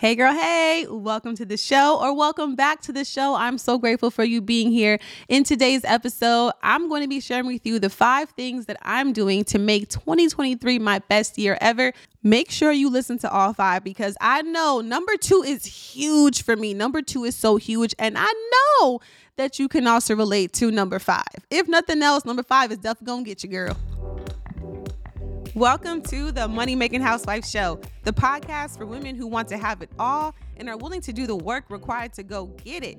Hey, girl, hey, welcome to the show or welcome back to the show. I'm so grateful for you being here. In today's episode, I'm going to be sharing with you the five things that I'm doing to make 2023 my best year ever. Make sure you listen to all five because I know number two is huge for me. Number two is so huge, and I know that you can also relate to number five. If nothing else, number five is definitely going to get you, girl. Welcome to the Money Making Housewife Show, the podcast for women who want to have it all and are willing to do the work required to go get it.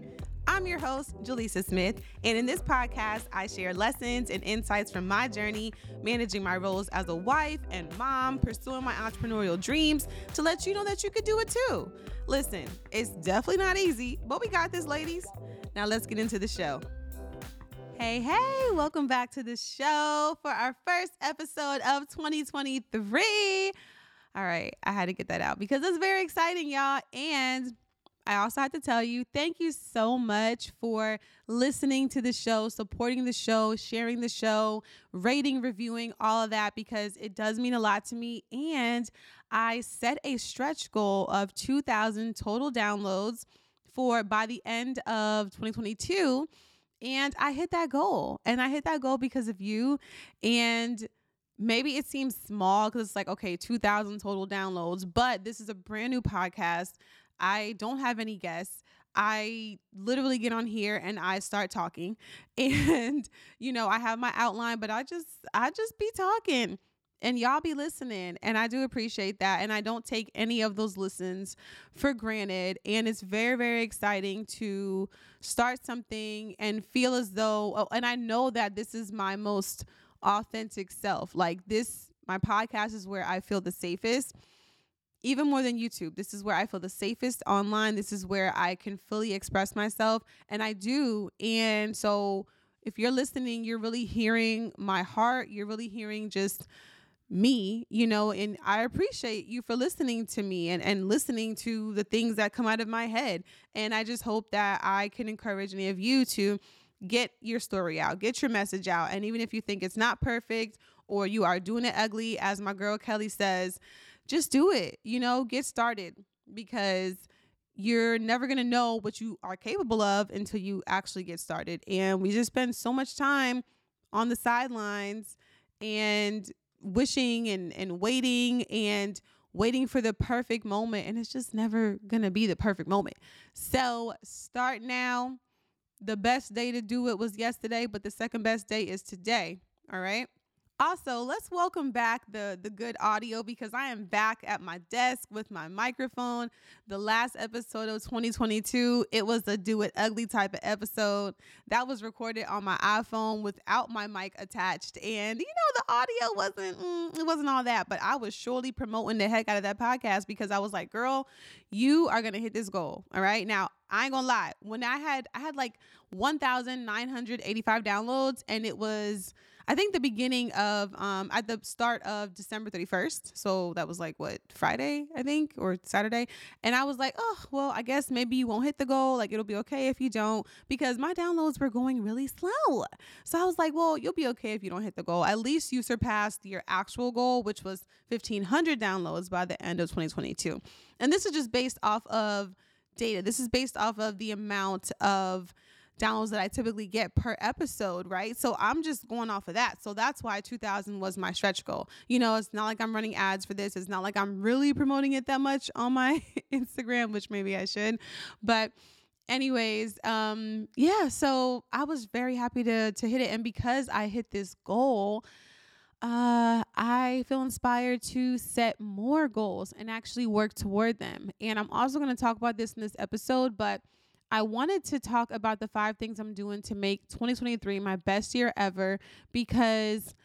I'm your host, Jelisa Smith, and in this podcast, I share lessons and insights from my journey managing my roles as a wife and mom, pursuing my entrepreneurial dreams to let you know that you could do it too. Listen, it's definitely not easy, but we got this, ladies. Now let's get into the show. Hey, hey, welcome back to the show for our first episode of 2023. All right, I had to get that out because it's very exciting, y'all. And I also have to tell you, thank you so much for listening to the show, supporting the show, sharing the show, rating, reviewing, all of that, because it does mean a lot to me. And I set a stretch goal of 2,000 total downloads for by the end of 2022 and I hit that goal. And I hit that goal because of you. And maybe it seems small because it's like, okay, 2,000 total downloads, but this is a brand new podcast. I don't have any guests. I literally get on here and I start talking. And, you know, I have my outline, but I just, I just be talking and y'all be listening and i do appreciate that and i don't take any of those listens for granted and it's very very exciting to start something and feel as though oh, and i know that this is my most authentic self like this my podcast is where i feel the safest even more than YouTube, this is where I feel the safest online. This is where I can fully express myself, and I do. And so, if you're listening, you're really hearing my heart. You're really hearing just me, you know, and I appreciate you for listening to me and, and listening to the things that come out of my head. And I just hope that I can encourage any of you to get your story out, get your message out. And even if you think it's not perfect or you are doing it ugly, as my girl Kelly says, just do it, you know, get started because you're never going to know what you are capable of until you actually get started. And we just spend so much time on the sidelines and wishing and and waiting and waiting for the perfect moment and it's just never going to be the perfect moment. So, start now. The best day to do it was yesterday, but the second best day is today, all right? Also, let's welcome back the the good audio because I am back at my desk with my microphone. The last episode of 2022, it was a do it ugly type of episode that was recorded on my iPhone without my mic attached, and you know the audio wasn't mm, it wasn't all that, but I was surely promoting the heck out of that podcast because I was like, girl, you are gonna hit this goal. All right, now I ain't gonna lie. When I had I had like 1,985 downloads, and it was I think the beginning of um at the start of December 31st. So that was like what Friday, I think, or Saturday. And I was like, oh, well, I guess maybe you won't hit the goal. Like it'll be okay if you don't, because my downloads were going really slow. So I was like, well, you'll be okay if you don't hit the goal. At least you surpassed your actual goal, which was 1500 downloads by the end of 2022. And this is just based off of data. This is based off of the amount of downloads that I typically get per episode, right? So I'm just going off of that. So that's why 2000 was my stretch goal. You know, it's not like I'm running ads for this. It's not like I'm really promoting it that much on my Instagram, which maybe I should. But anyways, um yeah, so I was very happy to to hit it and because I hit this goal, uh, I feel inspired to set more goals and actually work toward them. And I'm also going to talk about this in this episode, but I wanted to talk about the five things I'm doing to make 2023 my best year ever because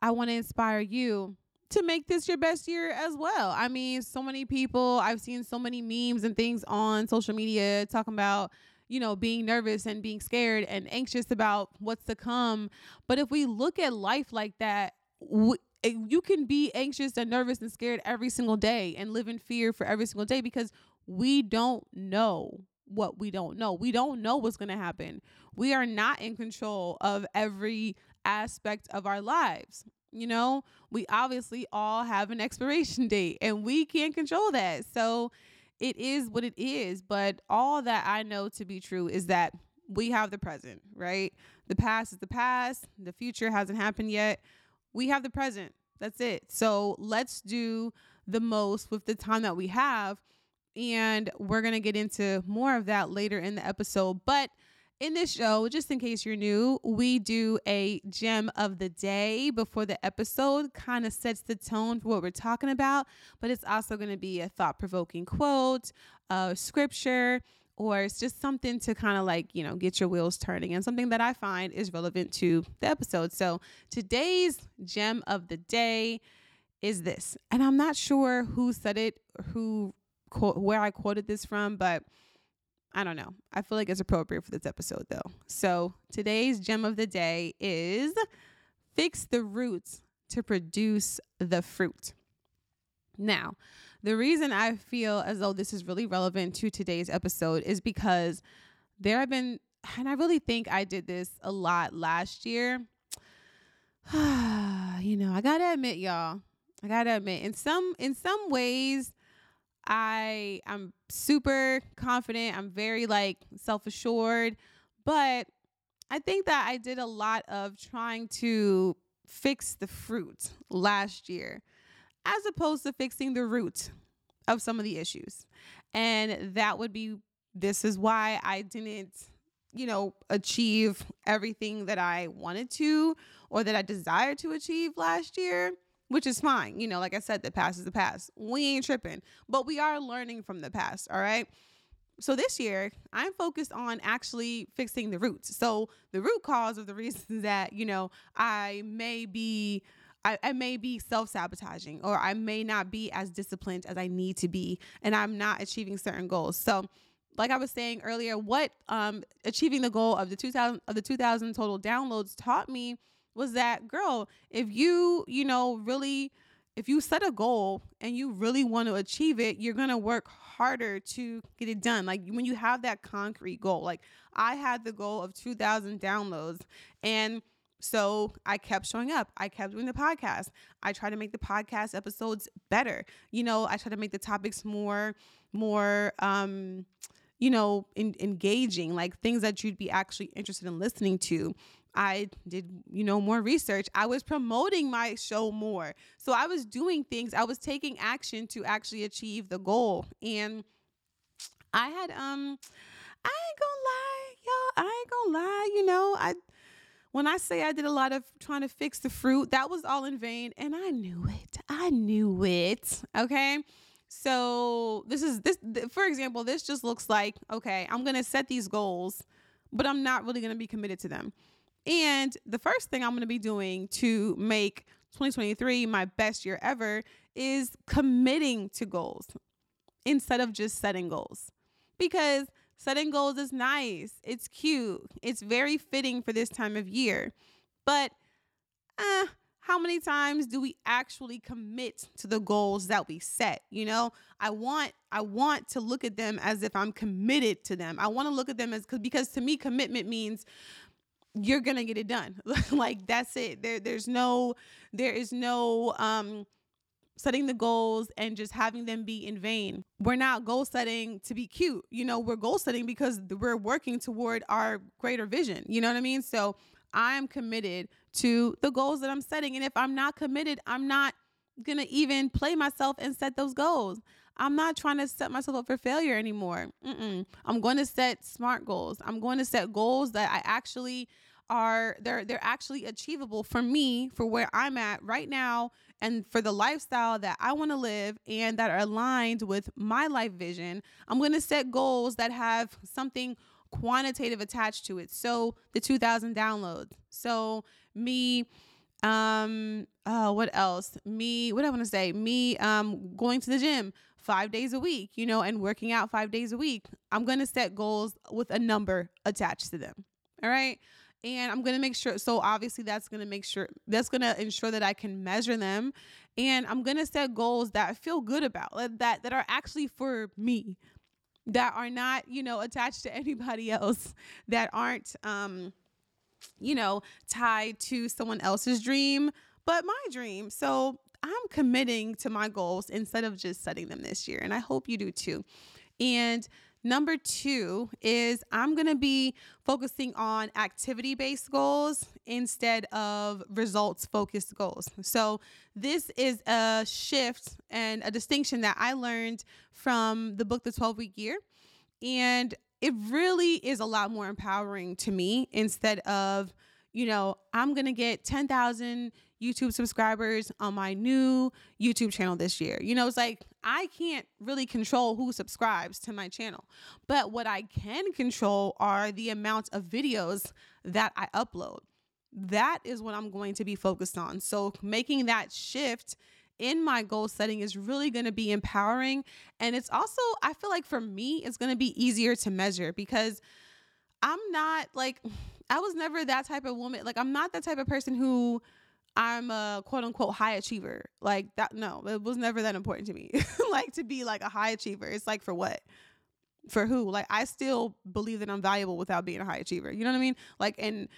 I want to inspire you to make this your best year as well. I mean, so many people, I've seen so many memes and things on social media talking about, you know, being nervous and being scared and anxious about what's to come. But if we look at life like that, we, eh, you can be anxious and nervous and scared every single day and live in fear for every single day because we don't know what we don't know. We don't know what's going to happen. We are not in control of every aspect of our lives. You know, we obviously all have an expiration date and we can't control that. So it is what it is. But all that I know to be true is that we have the present, right? The past is the past, the future hasn't happened yet. We have the present. That's it. So let's do the most with the time that we have. And we're going to get into more of that later in the episode. But in this show, just in case you're new, we do a gem of the day before the episode, kind of sets the tone for what we're talking about. But it's also going to be a thought provoking quote, a scripture, or it's just something to kind of like, you know, get your wheels turning and something that I find is relevant to the episode. So today's gem of the day is this. And I'm not sure who said it, who, where I quoted this from, but I don't know. I feel like it's appropriate for this episode though. So today's gem of the day is fix the roots to produce the fruit. Now, the reason I feel as though this is really relevant to today's episode is because there have been, and I really think I did this a lot last year. you know, I gotta admit, y'all, I gotta admit, in some in some ways, I I'm super confident. I'm very like self-assured, but I think that I did a lot of trying to fix the fruit last year as opposed to fixing the root of some of the issues. And that would be this is why I didn't, you know, achieve everything that I wanted to or that I desired to achieve last year which is fine. You know, like I said, the past is the past. We ain't tripping, but we are learning from the past. All right. So this year, I'm focused on actually fixing the roots. So the root cause of the reasons that, you know, I may be I, I, may be self sabotaging or I may not be as disciplined as I need to be, and I'm not achieving certain goals. So, like I was saying earlier, what um, achieving the goal of the 2000 of the 2000 total downloads taught me was that girl, if you, you know, really if you set a goal and you really want to achieve it, you're going to work harder to get it done. Like when you have that concrete goal. Like I had the goal of 2000 downloads and so I kept showing up. I kept doing the podcast. I try to make the podcast episodes better. You know, I try to make the topics more more um you know, in, engaging, like things that you'd be actually interested in listening to. I did, you know, more research. I was promoting my show more. So I was doing things, I was taking action to actually achieve the goal. And I had um I ain't gonna lie, y'all, I ain't gonna lie, you know, I when I say I did a lot of trying to fix the fruit, that was all in vain and I knew it. I knew it. Okay? So, this is this for example, this just looks like, okay, I'm going to set these goals, but I'm not really going to be committed to them. And the first thing I'm going to be doing to make 2023 my best year ever is committing to goals instead of just setting goals. Because setting goals is nice, it's cute, it's very fitting for this time of year. But uh, how many times do we actually commit to the goals that we set you know i want i want to look at them as if i'm committed to them i want to look at them as because to me commitment means you're gonna get it done. Like that's it. There there's no there is no um setting the goals and just having them be in vain. We're not goal setting to be cute you know we're goal setting because we're working toward our greater vision you know what i mean? So i'm committed to the goals that i'm setting and if i'm not committed i'm not gonna even play myself and set those goals I'm not trying to set myself up for failure anymore. Mm-mm. I'm going to set smart goals. I'm going to set goals that I actually are they're they're actually achievable for me for where I'm at right now and for the lifestyle that I want to live and that are aligned with my life vision. I'm going to set goals that have something quantitative attached to it. So the 2000 downloads. So me um uh what else me what i want to say me um going to the gym five days a week, you know, and working out five days a week, I'm going to set goals with a number attached to them. All right. And I'm going to make sure. So obviously, that's going to make sure, that's going to ensure that I can measure them. And I'm going to set goals that I feel good about, that, that are actually for me, that are not, you know, attached to anybody else, that aren't, um, you know, tied to someone else's dream, but my dream. So I'm committing to my goals instead of just setting them this year. And I hope you do too. And Number two is I'm going to be focusing on activity based goals instead of results focused goals. So, this is a shift and a distinction that I learned from the book, The 12 Week Year. And it really is a lot more empowering to me instead of, you know, I'm going to get 10,000 YouTube subscribers on my new YouTube channel this year. You know, it's like I can't really control who subscribes to my channel, but what I can control are the amount of videos that I upload. That is what I'm going to be focused on. So, making that shift in my goal setting is really going to be empowering. And it's also, I feel like for me, it's going to be easier to measure because I'm not like, I was never that type of woman. Like, I'm not that type of person who I'm a quote unquote high achiever. Like that, no, it was never that important to me. like to be like a high achiever. It's like for what? For who? Like I still believe that I'm valuable without being a high achiever. You know what I mean? Like, and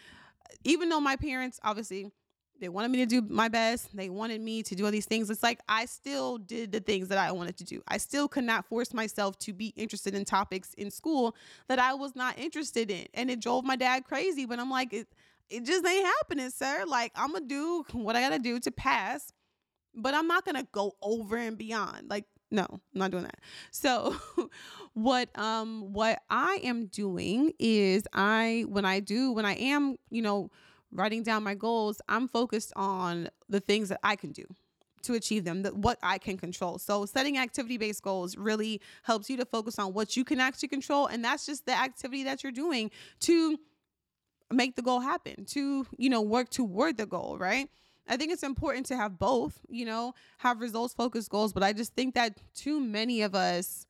uh, even though my parents obviously they wanted me to do my best, they wanted me to do all these things. It's like I still did the things that I wanted to do. I still could not force myself to be interested in topics in school that I was not interested in, and it drove my dad crazy. But I'm like, it, it just ain't happening, sir. Like, I'm gonna do what I gotta do to pass, but I'm not gonna go over and beyond. Like, no, I'm not doing that. So, what um what I am doing is I when I do when I am, you know, writing down my goals, I'm focused on the things that I can do to achieve them, that what I can control. So setting activity based goals really helps you to focus on what you can actually control and that's just the activity that you're doing to make the goal happen, to, you know, work toward the goal, right? I think it's important to have both, you know, have results focused goals, but I just think that too many of us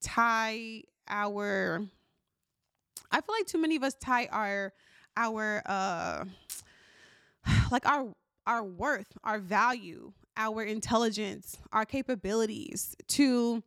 tie our I feel like too many of us tie our our uh like our our worth, our value, our intelligence, our capabilities to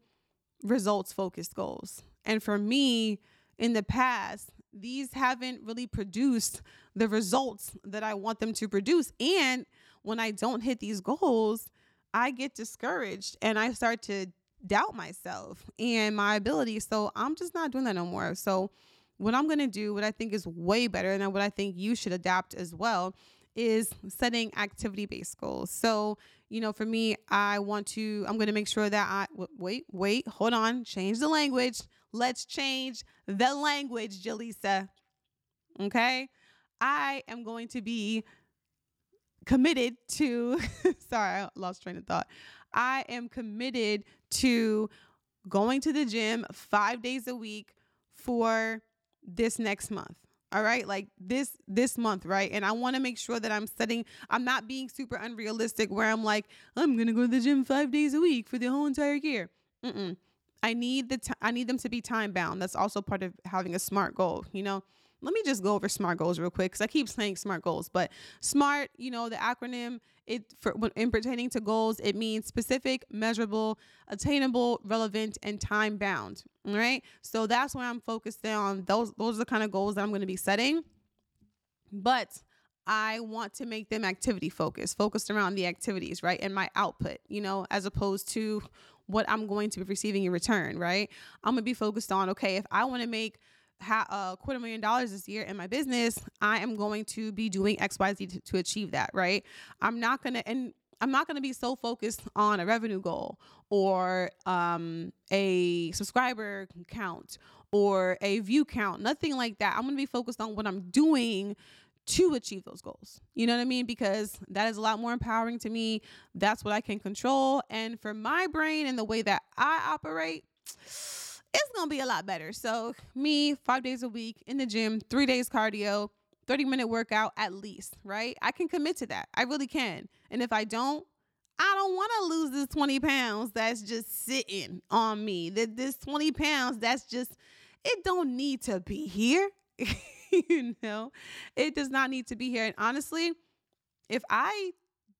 results focused goals. And for me, in the past, these haven't really produced the results that I want them to produce. And when I don't hit these goals, I get discouraged and I start to doubt myself and my ability. So I'm just not doing that no more. So, what I'm to do, what I think is way better, and what I think you should adapt as well, is setting activity based goals. So, you know, for me, I want to, I'm to make sure that I, wait, wait, hold on, change the language. Let's change the language, Jelisa. Okay. I am going to be committed to, sorry, I lost train of thought. I am committed to going to the gym five days a week for this next month all right like this this month right and i want to make sure that i'm setting i'm not being super unrealistic where i'm like i'm gonna go to the gym five days a week for the whole entire year Mm-mm. I need the t- I need them to be time bound. That's also part of having a smart goal. You know, let me just go over smart goals real quick because I keep saying smart goals, but smart, you know, the acronym it for in pertaining to goals, it means specific, measurable, attainable, relevant, and time bound. All right, so that's why I'm focused on those. Those are the kind of goals that I'm going to be setting, but. I want to make them activity focused, focused around the activities, right? And my output, you know, as opposed to what I'm going to be receiving in return, right? I'm gonna be focused on okay, if I want to make a uh, quarter million dollars this year in my business, I am going to be doing X, Y, Z to, to achieve that, right? I'm not gonna and I'm not going to be so focused on a revenue goal or um, a subscriber count or a view count, nothing like that. I'm going to be focused on what I'm doing to achieve those goals. You know what I mean? Because that is a lot more empowering to me. That's what I can control. And for my brain and the way that I operate, it's to be a lot better. So, me, five days a week in the gym, three days cardio, 30 minute workout at least, right? I can commit to that. I really can. And if I don't, I don't want to lose this 20 pounds that's just sitting on me. That this 20 pounds that's just, it don't need to be here. you know, it does not need to be here. And honestly, if I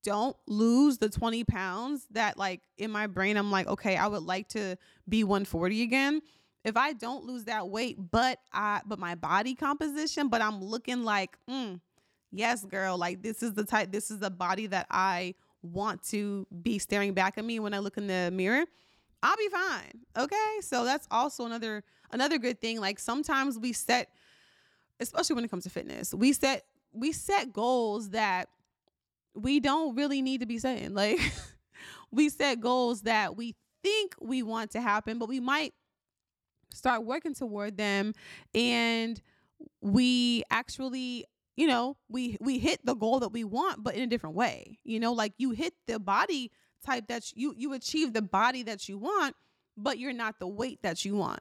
don't lose the 20 pounds that like in my brain I'm like, okay, I would like to be 140 again. If I don't lose that weight, but I but my body composition, but I'm looking like, mm, yes, girl, like this is the type, this is the body that I want to be staring back at me when I look in the mirror, I'll be fine. Okay? So that's also another another good thing. Like sometimes we set especially when it comes to fitness, we set we set goals that we don't really need to be setting. Like we set goals that we think we want to happen, but we might start working toward them and we actually you know we we hit the goal that we want but in a different way you know like you hit the body type that you you achieve the body that you want but you're not the weight that you want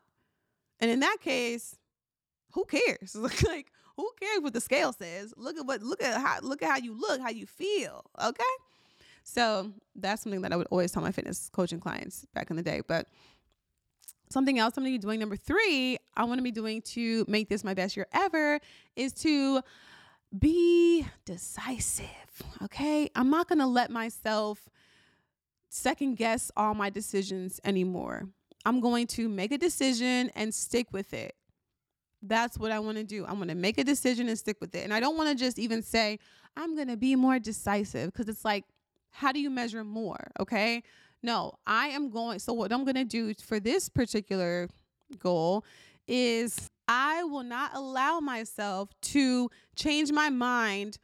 and in that case who cares? Like who cares what the scale says? Look at what look at how look at how you look how you feel okay? So that's something that i would always tell my fitness coaching clients back in the day but something else i'm to be doing number three i want to be doing to make this my best year ever is to be decisive okay? I'm not to let myself second guess all my decisions anymore. I'm going to make a decision and stick with it that's what i want to do i'm going to make a decision and stick with it and i don't want to just even say i'm going to be more decisive because it's like how do you measure more okay no, I am going. So, what I'm going to do for this particular goal is I will not allow myself to change my mind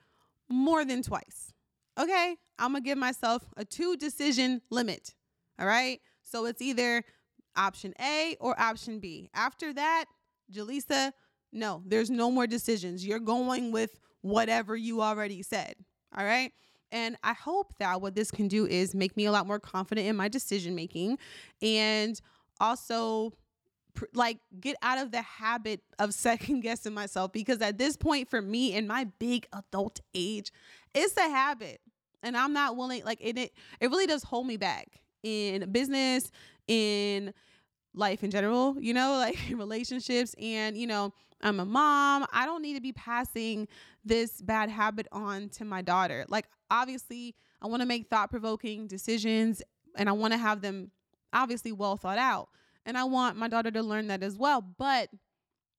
more than twice. Okay. I'm going to give myself a two decision limit. All right. So, it's either option A or option B. After that, Jelisa, no, there's no more decisions. You're going with whatever you already said. All right. And I hope that what this can do is make me a lot more confident in my decision making and also like get out of the habit of second guessing myself because at this point for me in my big adult age it's a habit and i'm not willing like it it, it really does hold me back in business in life in general you know like relationships and you know i'm a mom i don't need to be passing this bad habit on to my daughter like obviously I want to make thought provoking decisions and I want to have them obviously well thought out. And I want my daughter to learn that as well. But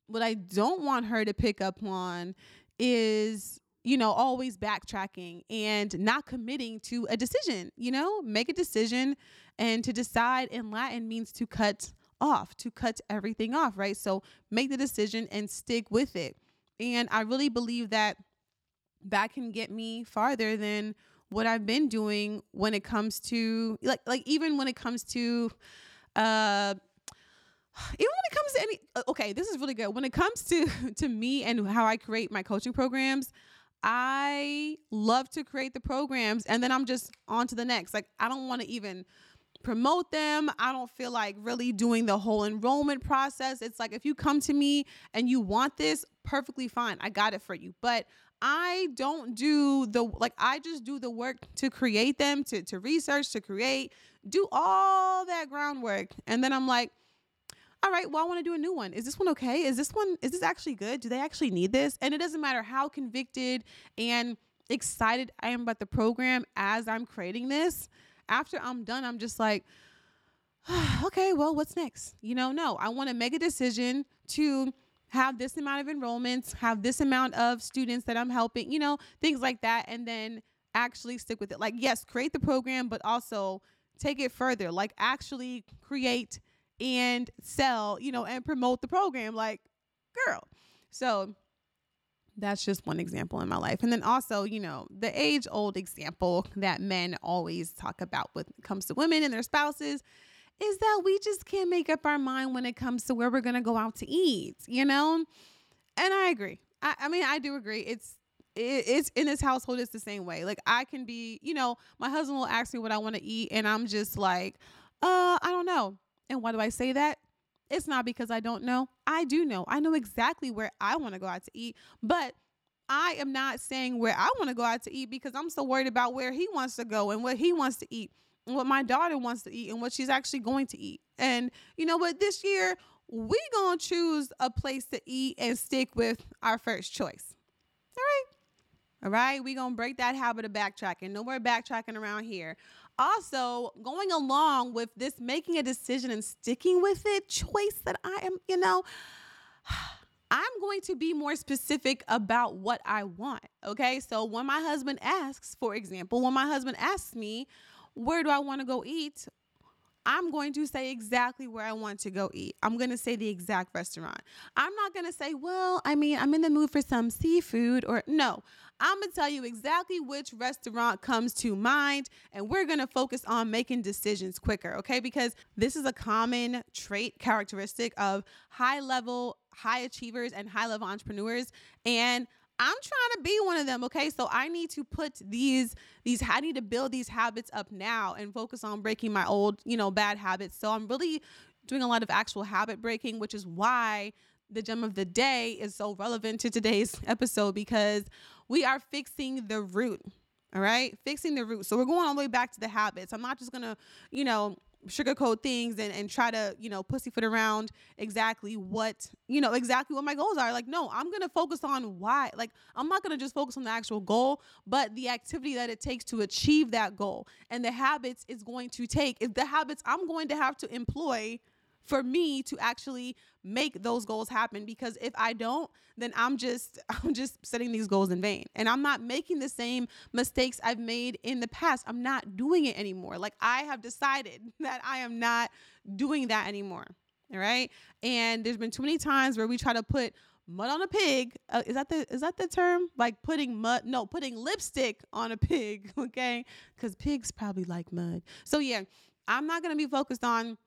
what I don't want her to pick up on is, you know, always backtracking and not committing to a decision, you know, make a decision. And to decide in Latin means to cut off, to cut everything off, right? So make the decision and stick with it. And I really believe that that can get me farther than what I've been doing when it comes to like like even when it comes to uh even when it comes to any uh, okay this is really good when it comes to to me and how i create my coaching programs i love to create the programs and then i'm just on to the next like i don't want to even promote them i don't feel like really doing the whole enrollment process it's like if you come to me and you want this perfectly fine i got it for you but I don't do the like I just do the work to create them, to to research, to create, do all that groundwork. And then I'm like, all right, well, I want to do a new one. Is this one okay? Is this one is this actually good? Do they actually need this? And it doesn't matter how convicted and excited I am about the program as I'm creating this. After I'm done, I'm just like, okay, well, what's next? You know, no, I want to make a decision to have this amount of enrollments, have this amount of students that I'm helping, you know, things like that. And then actually stick with it. Like, yes, create the program, but also take it further. Like, actually create and sell, you know, and promote the program. Like, girl. So that's just one example in my life. And then also, you know, the age old example that men always talk about when it comes to women and their spouses is that we just can't make up our mind when it comes to where we're going to go out to eat, you know? And I agree. I, I mean, I do agree. It's it, it's in this household it's the same way like i can be you know my husband will ask me what i want to eat and i'm just like uh i don't know and why do i say that it's not because i don't know i do know i know exactly where i want to go out to eat but i am not saying where i want to go out to eat because i'm so worried about where he wants to go and what he wants to eat and what my daughter wants to eat and what she's actually going to eat. And you know what? This year, we gonna choose a place to eat and stick with our first choice. All right. All right. we're gonna break that habit of backtracking. No more backtracking around here. Also, going along with this making a decision and sticking with it choice that I am, you know, I'm going to be more specific about what I want. Okay. So when my husband asks, for example, when my husband asks me, where do I want to go eat? I'm going to say exactly where I want to go eat. I'm going to say the exact restaurant. I'm not going to say, well, I mean, I'm in the mood for some seafood or no. I'm going to tell you exactly which restaurant comes to mind, and we're going to focus on making decisions quicker, okay? Because this is a common trait, characteristic of high level, high achievers, and high level entrepreneurs. And I'm trying to be one of them, okay? So I need to put these these I need to build these habits up now and focus on breaking my old, you know, bad habits. So I'm really doing a lot of actual habit breaking, which is why the gem of the day is so relevant to today's episode because we are fixing the root. All right, fixing the root. So we're going all the way back to the habits. I'm not just gonna, you know, sugarcoat things and, and try to, you know, pussyfoot around exactly what, you know, exactly what my goals are. Like, no, I'm to focus on why. Like, I'm not to just focus on the actual goal, but the activity that it takes to achieve that goal. And the habits is going to take, if the habits I'm going to have to employ for me to actually make those goals happen because if I don't then I'm just I'm just setting these goals in vain. And I'm not making the same mistakes I've made in the past. I'm not doing it anymore. Like I have decided that I am not doing that anymore all right? And there's been too many times where we try to put mud on a pig. Uh, is that the is that the term? Like putting mud no putting lipstick on a pig okay? Cuz pigs probably like mud. So yeah I'm not going to be focused on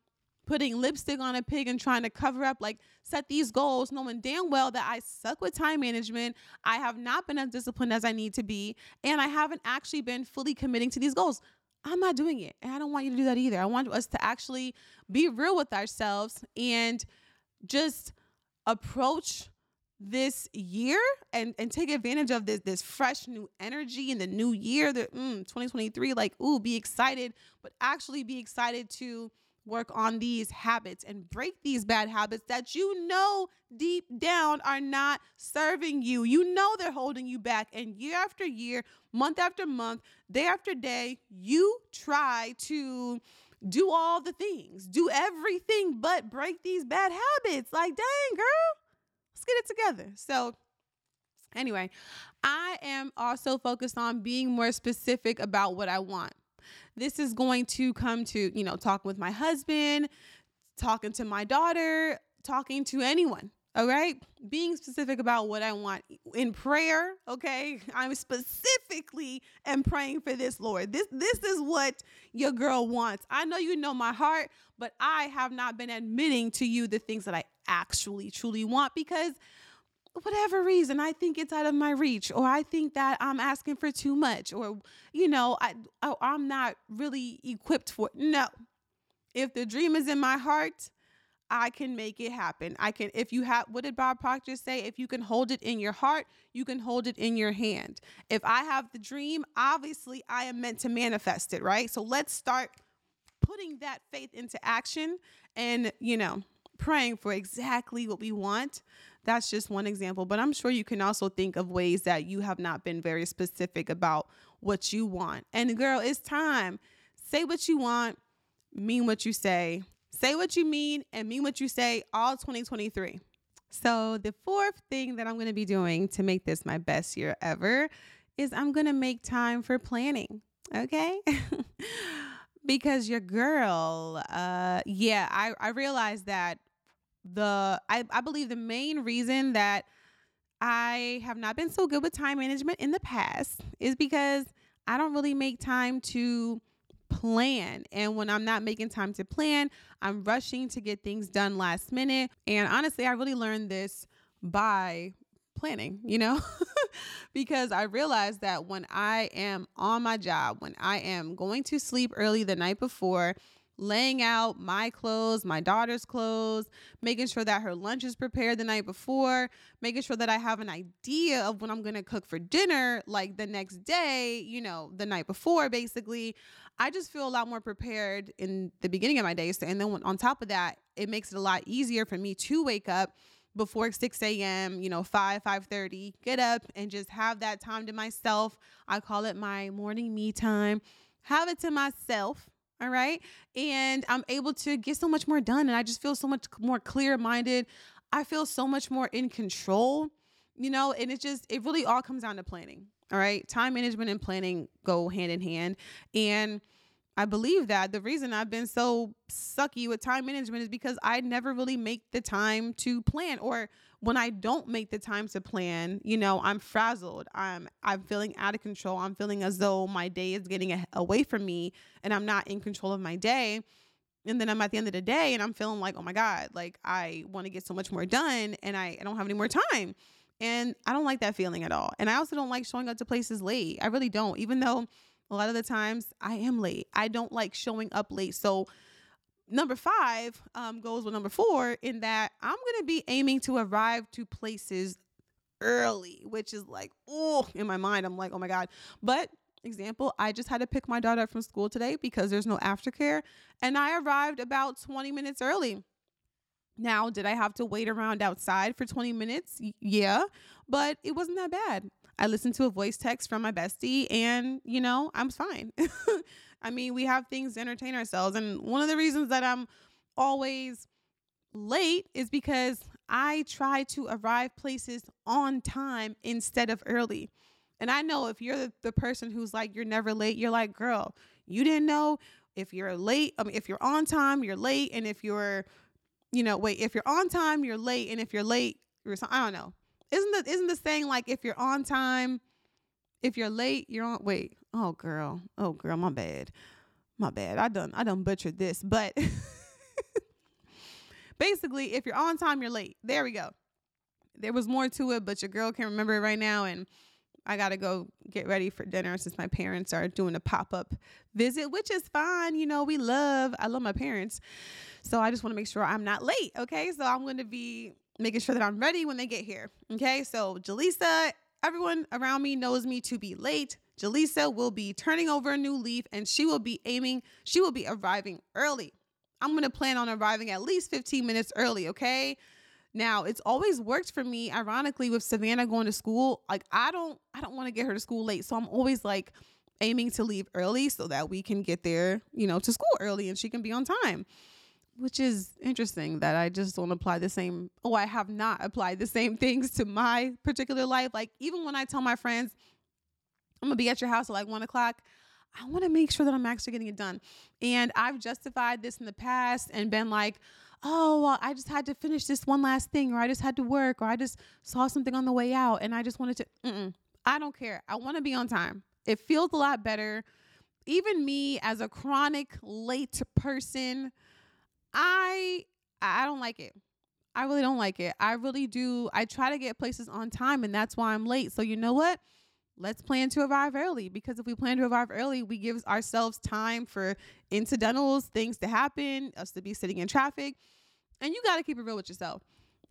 putting lipstick on a pig and trying to cover up, like set these goals, knowing damn well that I suck with time management. I have not been as disciplined as I need to be, and I haven't actually been fully committing to these goals. I'm not doing it. And I don't want you to do that either. I want us to actually be real with ourselves and just approach this year and and take advantage of this this fresh new energy in the new year the mm, 2023 like ooh be excited but actually be excited to work on these habits and break these bad habits that you know deep down are not serving you. You know they're holding you back. And year after year, month after month, day after day, you try to do all the things, do everything but break these bad habits. Like, dang, girl, let's get it together. So, anyway, I am also focused on being more specific about what I want. This is going to come to, you know, talking with my husband, talking to my daughter, talking to anyone. All right. Being specific about what I want in prayer. Okay. I'm specifically am praying for this, Lord. This this is what your girl wants. I know you know my heart, but I have not been admitting to you the things that I actually truly want because whatever reason I think it's out of my reach or I think that I'm asking for too much or you know I oh, I'm not really equipped for it. no. If the dream is in my heart I can make it happen. I can if you have what did Bob Proctor say? If you can hold it in your heart you can hold it in your hand. If I have the dream obviously I am meant to manifest it right? So let's start putting that faith into action and you know praying for exactly what we want that's just one example, but I'm sure you can also think of ways that you have not been very specific about what you want. And girl, it's time. Say what you want, mean what you say. Say what you mean and mean what you say all 2023. So, the fourth thing that I'm going to be doing to make this my best year ever is I'm going to make time for planning. Okay? because your girl, uh, yeah, I, I realized that the I, I believe the main reason that I have not been so good with time management in the past is because I don't really make time to plan. And when I'm not making time to plan, I'm rushing to get things done last minute. And honestly, I really learned this by planning, you know, because I realized that when I am on my job, when I am going to sleep early the night before, laying out my clothes, my daughter's clothes, making sure that her lunch is prepared the night before, making sure that I have an idea of what I'm going to cook for dinner like the next day, you know, the night before basically. I just feel a lot more prepared in the beginning of my day. So, and then on top of that, it makes it a lot easier for me to wake up before 6 a.m., you know, 5, 5:30, get up and just have that time to myself. I call it my morning me time. Have it to myself all right. And I'm able to get so much more done. And I just feel so much more clear minded. I feel so much more in control, you know, and it's just, it really all comes down to planning. All right. Time management and planning go hand in hand. And I believe that the reason I've been so sucky with time management is because I never really make the time to plan or when I don't make the time to plan, you know, I'm frazzled. I'm I'm feeling out of control. I'm feeling as though my day is getting a- away from me and I'm not in control of my day. And then I'm at the end of the day and I'm feeling like, "Oh my god, like I want to get so much more done and I, I don't have any more time." And I don't like that feeling at all. And I also don't like showing up to places late. I really don't. Even though a lot of the times I am late. I don't like showing up late. So number five um, goes with number four in that I'm going to be aiming to arrive to places early, which is like, oh, in my mind, I'm like, oh my God. But example, I just had to pick my daughter up from school today because there's no aftercare, and I arrived about 20 minutes early. Now, did I have to wait around outside for 20 minutes? Yeah, but it wasn't that bad. I listened to a voice text from my bestie and, you know, I'm fine. I mean, we have things to entertain ourselves. And one of the reasons that I'm always late is because I try to arrive places on time instead of early. And I know if you're the, the person who's like, you're never late, you're like, girl, you didn't know if you're late. I mean, if you're on time, you're late. And if you're, you know, wait, if you're on time, you're late. And if you're late, you're, I don't know. Isn't the isn't the saying like if you're on time, if you're late, you're on wait. Oh girl. Oh girl, my bad. My bad. I done I done butchered this. But basically, if you're on time, you're late. There we go. There was more to it, but your girl can't remember it right now and I got to go get ready for dinner since my parents are doing a pop up visit, which is fine. You know, we love, I love my parents. So I just want to make sure I'm not late. Okay. So I'm going to be making sure that I'm ready when they get here. Okay, so Jelisa, everyone around me knows me to be late. Jelisa will be turning over a new leaf and she will be aiming, she will be arriving early. I'm gonna plan on arriving at least 15 minutes early, okay? Now, it's always worked for me, ironically, with Savannah going to school. Like, I don't, I don't want to get her to school late. So I'm always like aiming to leave early so that we can get there, you know, to school early and she can be on time which is interesting that I just don't apply the same. Oh, I have not applied the same things to my particular life. Like, even when I tell my friends, I'm gonna be at your house at like one o'clock, I wanna make sure that I'm actually getting it done. And I've justified this in the past and been like, oh, well, I just had to finish this one last thing, or I just had to work, or I just saw something on the way out and I just wanted to. Mm-mm. I don't care. I wanna be on time. It feels a lot better. Even me as a chronic late person, I I don't like it. I really don't like it. I really do. I try to get places on time and that's why I'm late. So you know what? Let's plan to arrive early because if we plan to arrive early, we give ourselves time for incidentals, things to happen, us to be sitting in traffic. And you got to keep it real with yourself.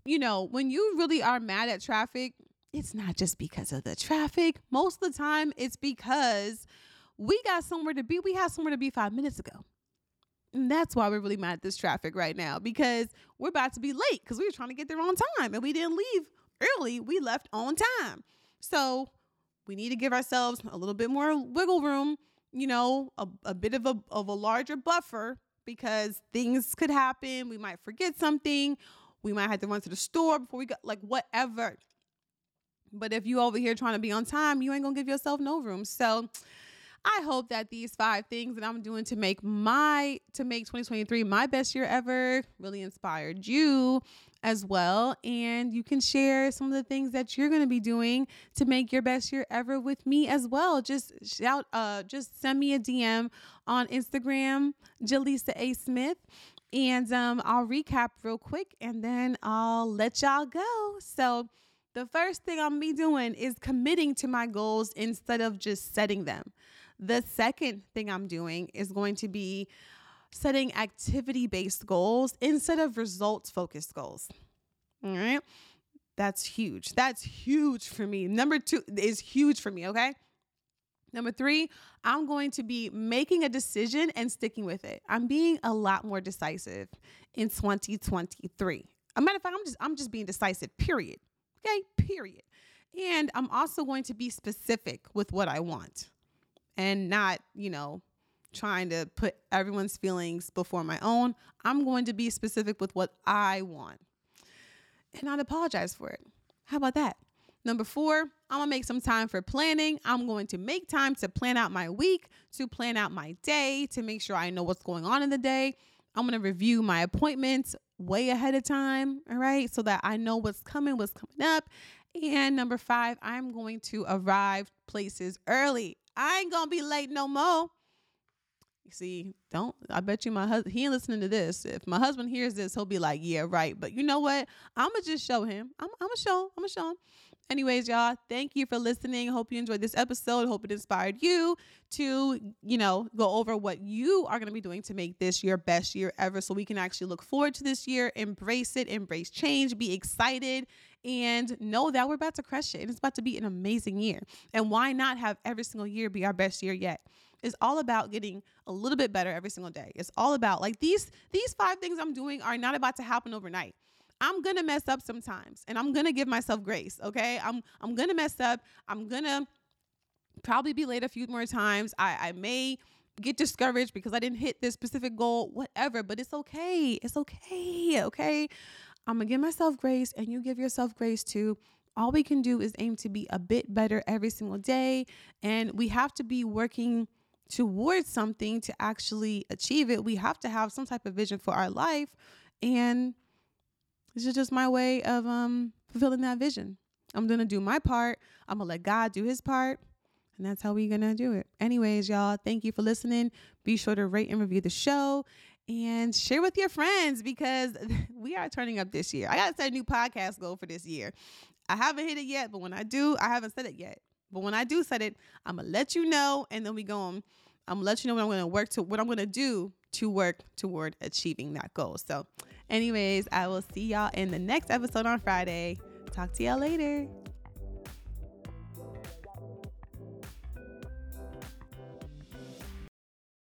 You know, when you really are mad at traffic, it's not just because of the traffic. Most of the time, it's because we got somewhere to be. We had somewhere to be five minutes ago. And that's why we're really mad at this traffic right now because we're about to be late because we were trying to get there on time and we didn't leave early. We left on time. So we need to give ourselves a little bit more wiggle room, you know, a, a bit of a, of a larger buffer because things could happen. We might forget something. We might have to run to the store before we go, like whatever. But if you over here trying to be on time, you ain't gonna give yourself no room. So I hope that these five things that I'm doing to make my to make 2023 my best year ever really inspired you as well. And you can share some of the things that you're going to be doing to make your best year ever with me as well. Just shout uh just send me a DM on Instagram Jelisa A. Smith. And um I'll recap real quick and then I'll let y'all go. So the first thing I'm be doing is committing to my goals instead of just setting them. The second thing I'm doing is going to be setting activity based goals instead of results focused goals. All right. That's huge. That's huge for me. Number two is huge for me. Okay. Number three, I'm going to be making a decision and sticking with it. I'm being a lot more decisive in 2023. A matter of fact, I'm just I'm just being decisive, period. Okay, period. And I'm also going to be specific with what I want and not, you know, trying to put everyone's feelings before my own. I'm going to be specific with what I want. and not apologize for it. How about that? Number four, I'm gonna make some time for planning. I'm going to make time to plan out my week, to plan out my day, to make sure I know what's going on in the day. I'm gonna review my appointments way ahead of time, all right, so that I know what's coming, what's coming up. And number five, I'm going to arrive places early. I ain't gonna be late no more. You see, don't I bet you my husband he ain't listening to this. If my husband hears this, he'll be like, Yeah, right. But you know what? I'ma just show him. I'm I'm gonna show him. I'm gonna show him. Anyways, y'all, thank you for listening. Hope you enjoyed this episode. Hope it inspired you to, you know, go over what you are going to be doing to make this your best year ever so we can actually look forward to this year, embrace it, embrace change, be excited, and know that we're about to crush it. And it's about to be an amazing year. And why not have every single year be our best year yet? It's all about getting a little bit better every single day. It's all about like these these five things I'm doing are not about to happen overnight. I'm gonna mess up sometimes and I'm gonna give myself grace. Okay. I'm I'm gonna mess up. I'm gonna probably be late a few more times. I, I may get discouraged because I didn't hit this specific goal, whatever, but it's okay. It's okay. Okay. I'm gonna give myself grace and you give yourself grace too. All we can do is aim to be a bit better every single day. And we have to be working towards something to actually achieve it. We have to have some type of vision for our life. And this is just my way of um fulfilling that vision. I'm gonna do my part. I'm gonna let God do his part. And that's how we're gonna do it. Anyways, y'all, thank you for listening. Be sure to rate and review the show and share with your friends because we are turning up this year. I gotta set a new podcast goal for this year. I haven't hit it yet, but when I do, I haven't said it yet. But when I do set it, I'm gonna let you know, and then we go. I'm gonna let you know what I'm gonna work to what I'm gonna do to work toward achieving that goal. So Anyways, I will see y'all in the next episode on Friday. Talk to y'all later.